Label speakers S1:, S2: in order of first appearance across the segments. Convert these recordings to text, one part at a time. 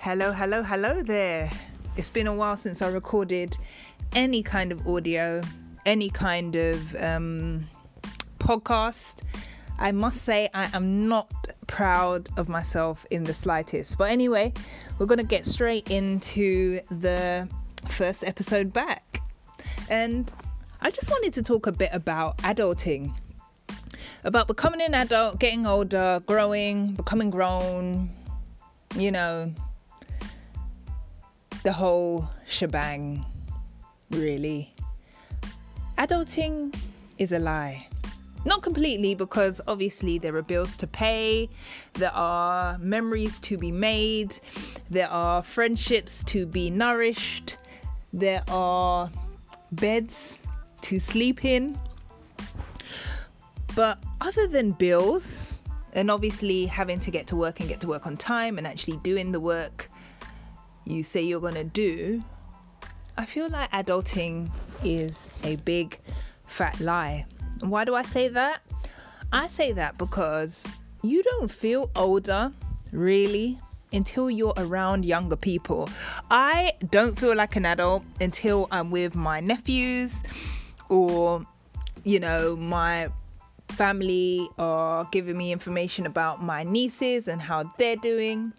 S1: Hello, hello, hello there. It's been a while since I recorded any kind of audio, any kind of um, podcast. I must say, I am not proud of myself in the slightest. But anyway, we're going to get straight into the first episode back. And I just wanted to talk a bit about adulting, about becoming an adult, getting older, growing, becoming grown, you know, the whole shebang, really. Adulting is a lie. Not completely, because obviously there are bills to pay, there are memories to be made, there are friendships to be nourished, there are beds to sleep in. But other than bills, and obviously having to get to work and get to work on time and actually doing the work you say you're going to do, I feel like adulting is a big fat lie. Why do I say that? I say that because you don't feel older, really, until you're around younger people. I don't feel like an adult until I'm with my nephews or, you know, my family are giving me information about my nieces and how they're doing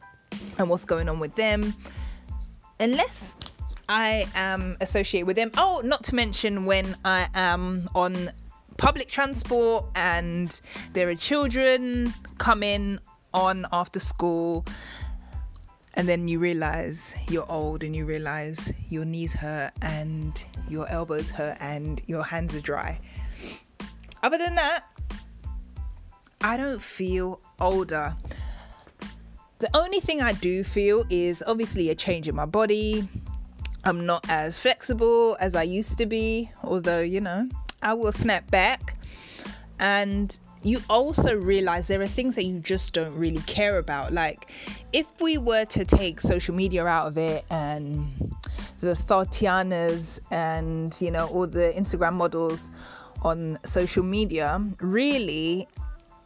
S1: and what's going on with them unless I am associated with them. Oh, not to mention when I am on public transport and there are children coming on after school and then you realize you're old and you realize your knees hurt and your elbows hurt and your hands are dry. Other than that, I don't feel older. The only thing I do feel is obviously a change in my body. I'm not as flexible as I used to be, although, you know, I will snap back. And you also realize there are things that you just don't really care about. Like, if we were to take social media out of it and the Thotianas and, you know, all the Instagram models on social media, really,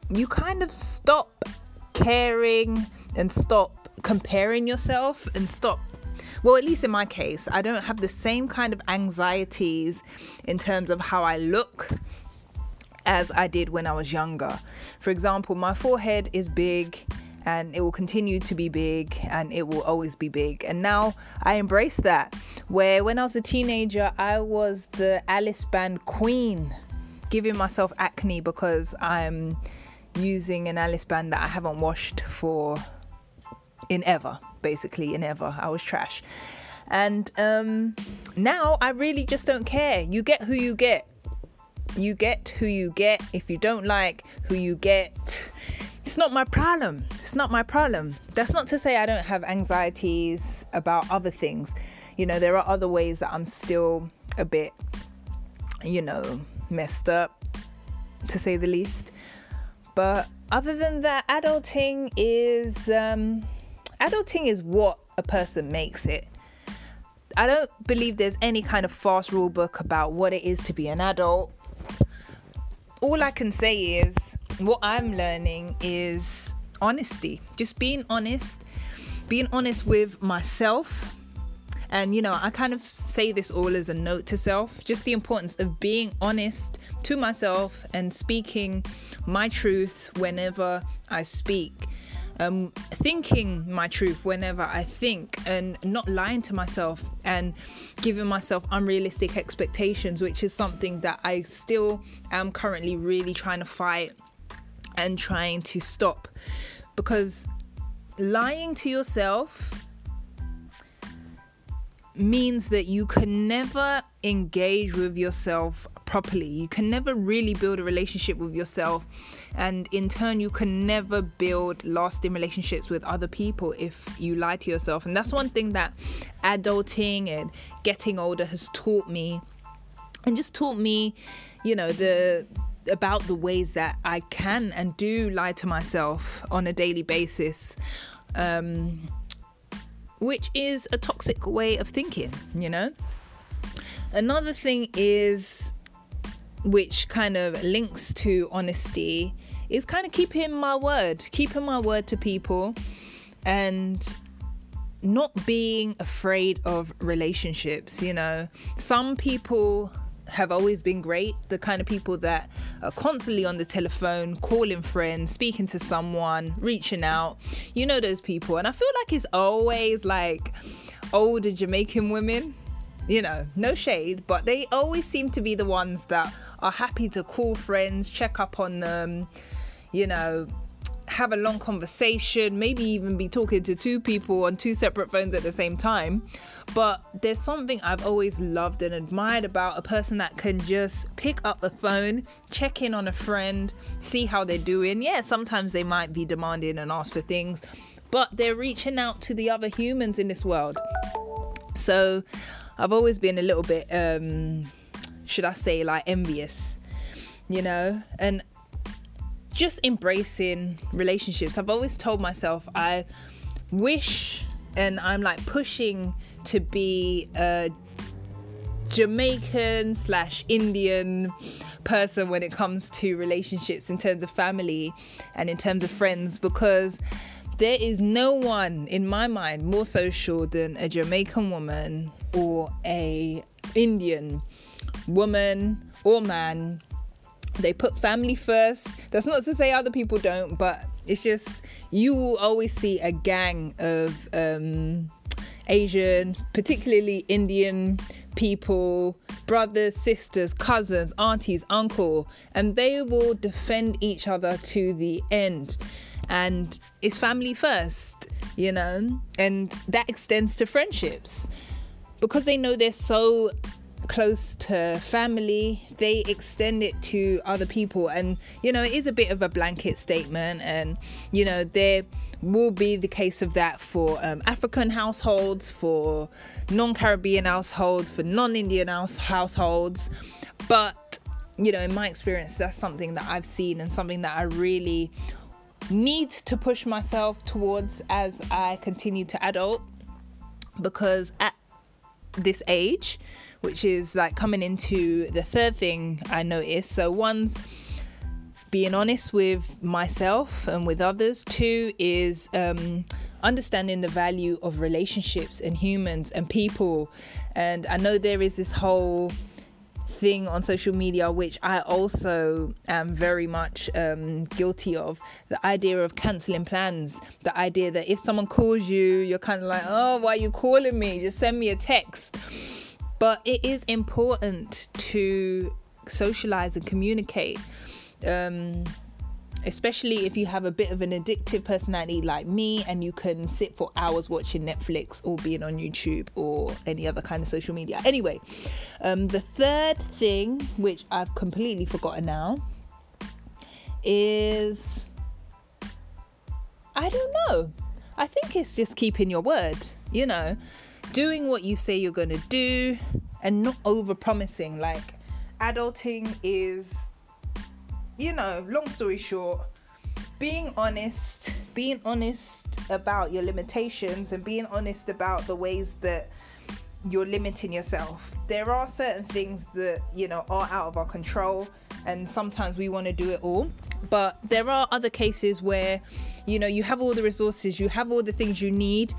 S1: you kind of stop caring and stop comparing yourself and stop well at least in my case i don't have the same kind of anxieties in terms of how i look as i did when i was younger. For example my forehead is big and it will continue to be big and it will always be big. And now i embrace that where when i was a teenager i was the alice band queen giving myself acne because i'm using an alice band that i haven't washed for in ever, basically in ever. I was trash. And um, now I really just don't care. You get who you get. You get who you get. If you don't like who you get, it's not my problem. It's not my problem. That's not to say I don't have anxieties about other things. You know, there are other ways that I'm still a bit, you know, messed up, to say the least. But other than that, adulting is um, adulting is what a person makes it. I don't believe there's any kind of fast rule book about what it is to be an adult. All I can say is what I'm learning is honesty. Just being honest, being honest with myself. And you know, I kind of say this all as a note to self, just the importance of being honest to myself and speaking my truth whenever I speak. Um, thinking my truth whenever I think and not lying to myself and giving myself unrealistic expectations, which is something that I still am currently really trying to fight and trying to stop. Because lying to yourself means that you can never engage with yourself properly. You can never really build a relationship with yourself. And in turn, you can never build lasting relationships with other people if you lie to yourself. And that's one thing that adulting and getting older has taught me. And just taught me, you know, the about the ways that I can and do lie to myself on a daily basis. Um, which is a toxic way of thinking, you know? Another thing is, which kind of links to honesty, is kind of keeping my word, keeping my word to people and not being afraid of relationships. You know, some people have always been great. The kind of people that are constantly on the telephone, calling friends, speaking to someone, reaching out. You know those people. And I feel like it's always like older Jamaican women. You know, no shade, but they always seem to be the ones that are happy to call friends, check up on them, you know, have a long conversation, maybe even be talking to two people on two separate phones at the same time. But there's something I've always loved and admired about a person that can just pick up the phone, check in on a friend, see how they're doing. Yeah, sometimes they might be demanding and ask for things, but they're reaching out to the other humans in this world. So I've always been a little bit, um, should I say, like envious, you know? And just embracing relationships. I've always told myself I wish and I'm like pushing to be a Jamaican slash Indian person when it comes to relationships in terms of family and in terms of friends because there is no one in my mind more social than a Jamaican woman or a Indian woman or man they put family first. That's not to say other people don't, but it's just you will always see a gang of um, Asian, particularly Indian people, brothers, sisters, cousins, aunties, uncle, and they will defend each other to the end. And it's family first, you know, and that extends to friendships because they know they're so close to family, they extend it to other people. And, you know, it is a bit of a blanket statement. And, you know, there will be the case of that for um, African households, for non Caribbean households, for non Indian house- households. But, you know, in my experience, that's something that I've seen and something that I really need to push myself towards as I continue to adult because at this age which is like coming into the third thing I noticed. So, one's being honest with myself and with others. Two is um, understanding the value of relationships and humans and people. And I know there is this whole thing on social media which I also am very much um, guilty of the idea of cancelling plans the idea that if someone calls you you're kind of like oh why are you calling me just send me a text but it is important to socialize and communicate. Um, especially if you have a bit of an addictive personality like me and you can sit for hours watching Netflix or being on YouTube or any other kind of social media. Anyway, um, the third thing, which I've completely forgotten now, is I don't know. I think it's just keeping your word, you know doing what you say you're going to do and not over promising. Like, adulting is, you know, long story short, being honest, being honest about your limitations and being honest about the ways that you're limiting yourself. There are certain things that, you know, are out of our control and sometimes we want to do it all. But there are other cases where, you know, you have all the resources, you have all the things you need,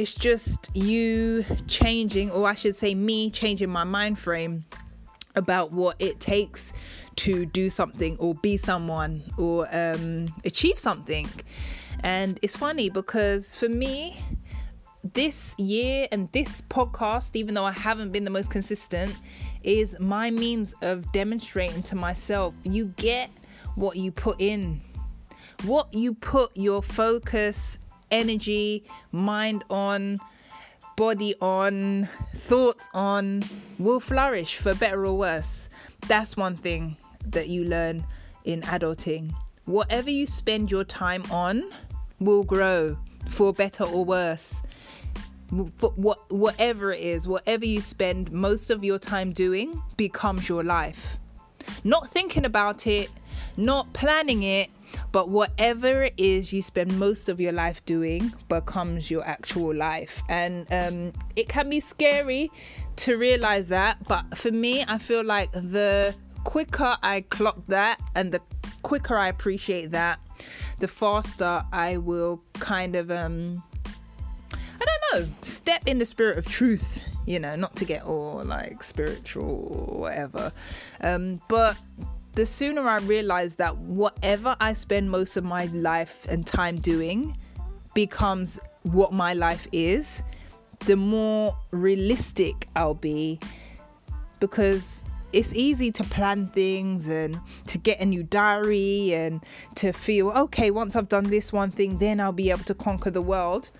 S1: it's just you changing, or I should say, me changing my mind frame about what it takes to do something or be someone or um, achieve something. And it's funny because for me, this year and this podcast, even though I haven't been the most consistent, is my means of demonstrating to myself you get what you put in. What you put your focus energy, mind on, body on, thoughts on will flourish for better or worse. That's one thing that you learn in adulting. Whatever you spend your time on will grow for better or worse. What, whatever it is, whatever you spend most of your time doing becomes your life. Not thinking about it, not planning it, but whatever it is you spend most of your life doing becomes your actual life. And um, it can be scary to realize that. But for me, I feel like the quicker I clock that and the quicker I appreciate that, the faster I will kind of um, I don't know, step in the spirit of truth, you know, not to get all like spiritual or whatever. Um, but the sooner I realize that whatever I spend most of my life and time doing becomes what my life is, the more realistic I'll be. Because it's easy to plan things and to get a new diary and to feel okay once I've done this one thing then I'll be able to conquer the world.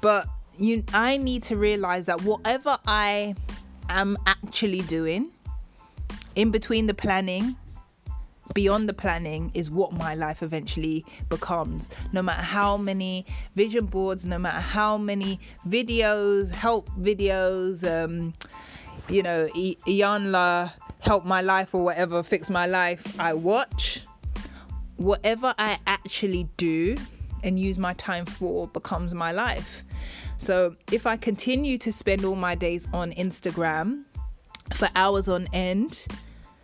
S1: But you I need to realize that whatever I am actually doing in between the planning beyond the planning is what my life eventually becomes. No matter how many vision boards, no matter how many videos, help videos, um, you know, Iyanla help my life or whatever, fix my life, I watch. Whatever I actually do and use my time for becomes my life. So if I continue to spend all my days on Instagram for hours on end,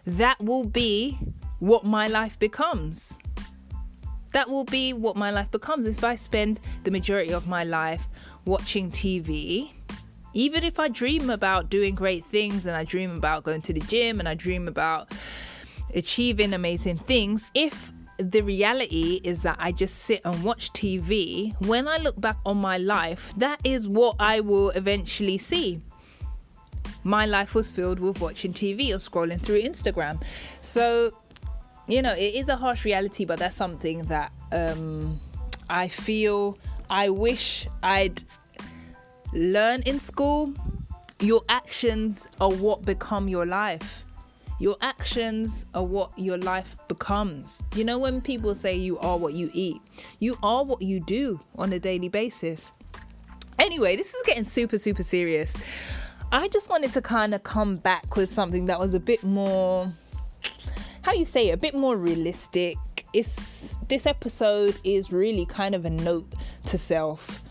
S1: that will be what my life becomes. That will be what my life becomes. If I spend the majority of my life watching TV, even if I dream about doing great things and I dream about going to the gym and I dream about achieving amazing things, if the reality is that I just sit and watch TV, when I look back on my life, that is what I will eventually see. My life was filled with watching TV or scrolling through Instagram. So you know, it is a harsh reality, but that's something that um, I feel I wish I'd learn in school. Your actions are what become your life. Your actions are what your life becomes. You know, when people say you are what you eat, you are what you do on a daily basis. Anyway, this is getting super, super serious. I just wanted to kind of come back with something that was a bit more how you say it, a bit more realistic. It's this episode is really kind of a note to self.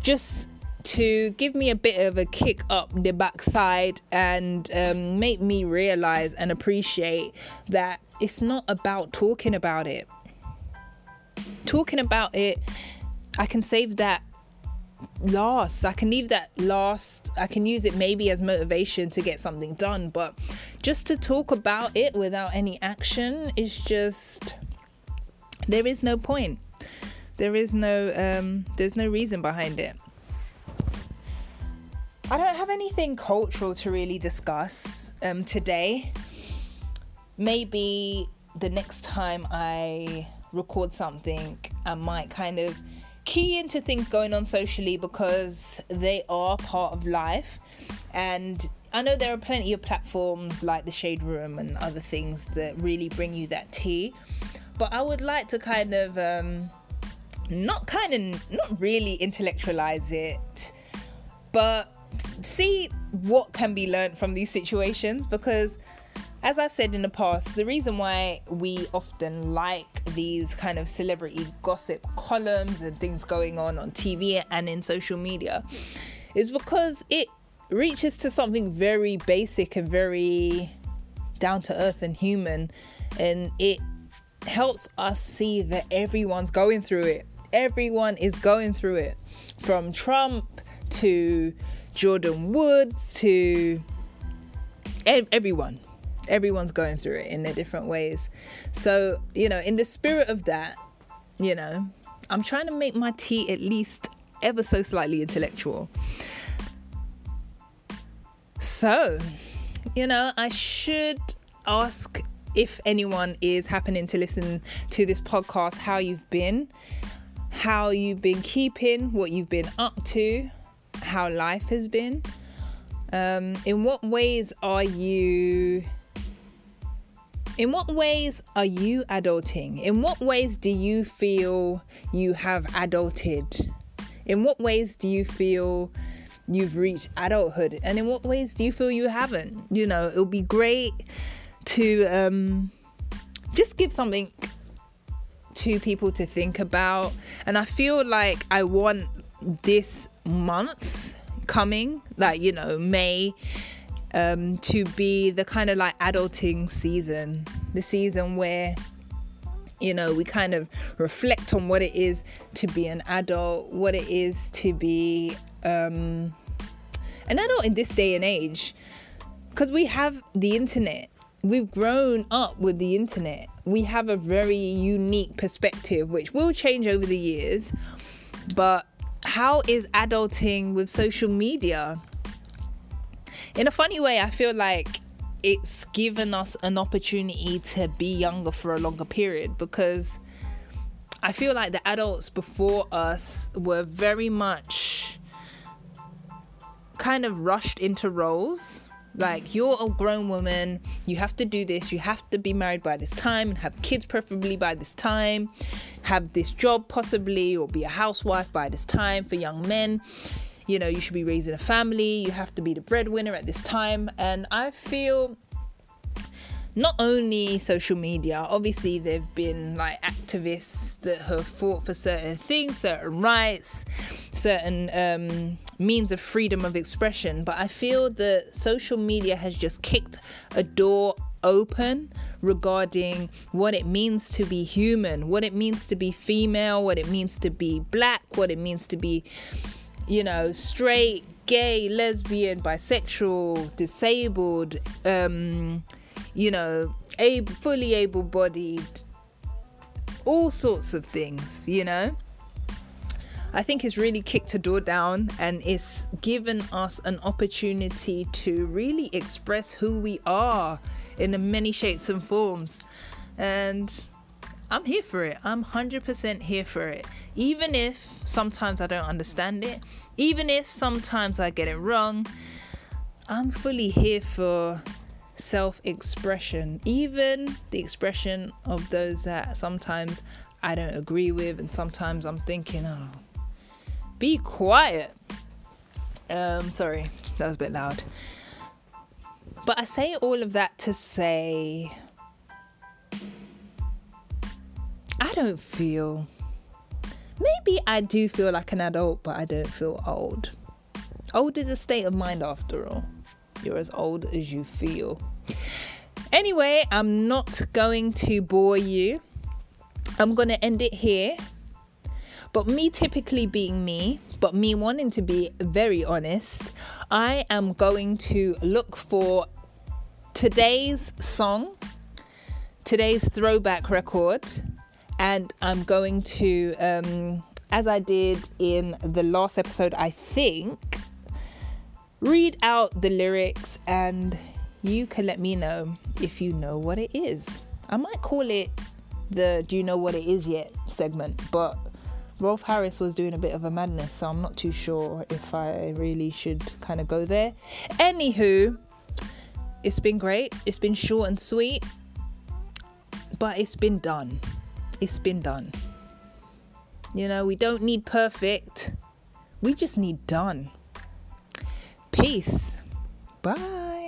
S1: Just to give me a bit of a kick up the backside and um, make me realize and appreciate that it's not about talking about it. Talking about it, I can save that last. I can leave that last. I can use it maybe as motivation to get something done, but just to talk about it without any action is just there is no point. There is no um there's no reason behind it. I don't have anything cultural to really discuss um today. Maybe the next time I record something, I might kind of key into things going on socially because they are part of life. And I know there are plenty of platforms like the Shade Room and other things that really bring you that tea. But I would like to kind of um, not kind of not really intellectualize it, but see what can be learned from these situations because as I've said in the past, the reason why we often like these kind of celebrity gossip columns and things going on on TV and in social media is because it reaches to something very basic and very down to earth and human and it helps us see that everyone's going through it. Everyone is going through it from Trump to Jordyn Woods to everyone everyone's going through it in their different ways. So, you know, in the spirit of that, you know, I'm trying to make my tea at least ever so slightly intellectual. So, you know, I should ask if anyone is happening to listen to this podcast how you've been, how you've been keeping, what you've been up to, how life has been. Um, in what ways are you in what ways are you adulting? In what ways do you feel you have adulted? In what ways do you feel you've reached adulthood? And in what ways do you feel you haven't? You know, it would be great to um, just give something to people to think about. And I feel like I want this month coming, like, you know, May um, to be the kind of like adulting season, the season where you know, we kind of reflect on what it is to be an adult, what it is to be um, an adult in this day and age. Because we have the internet, we've grown up with the internet. We have a very unique perspective, which will change over the years. But how is adulting with social media? In a funny way, I feel like it's given us an opportunity to be younger for a longer period because I feel like the adults before us were very much kind of rushed into roles. Like, you're a grown woman, you have to do this, you have to be married by this time and have kids preferably by this time, have this job possibly, or be a housewife by this time for young men you know, you should be raising a family, you have to be the breadwinner at this time. And I feel not only social media, obviously, there have been like activists that have fought for certain things, certain rights, certain um, means of freedom of expression, but I feel that social media has just kicked a door open regarding what it means to be human, what it means to be female, what it means to be black, what it means to be you know, straight, gay, lesbian, bisexual, disabled, um, you know, able, fully able bodied, all sorts of things, you know. I think it's really kicked a door down and it's given us an opportunity to really express who we are in many shapes and forms. And I'm here for it. I'm 100% here for it. Even if sometimes I don't understand it, even if sometimes I get it wrong, I'm fully here for self expression, even the expression of those that sometimes I don't agree with, and sometimes I'm thinking, oh, be quiet. Um, sorry, that was a bit loud. But I say all of that to say I don't feel. Maybe I do feel like an adult, but I don't feel old. Old is a state of mind, after all. You're as old as you feel. Anyway, I'm not going to bore you. I'm going to end it here. But me typically being me, but me wanting to be very honest, I am going to look for today's song, today's throwback record, and I'm going to, um, as I did in the last episode, I think, read out the lyrics and you can let me know if you know what it is. I might call it the Do You Know What It Is Yet segment, but Rolf Harris was doing a bit of a madness, so I'm not too sure if I really should kind of go there. Anywho, it's been great. It's been short and sweet, but it's been done it's been done. You know, we don't need perfect, we just need done. Peace. Bye.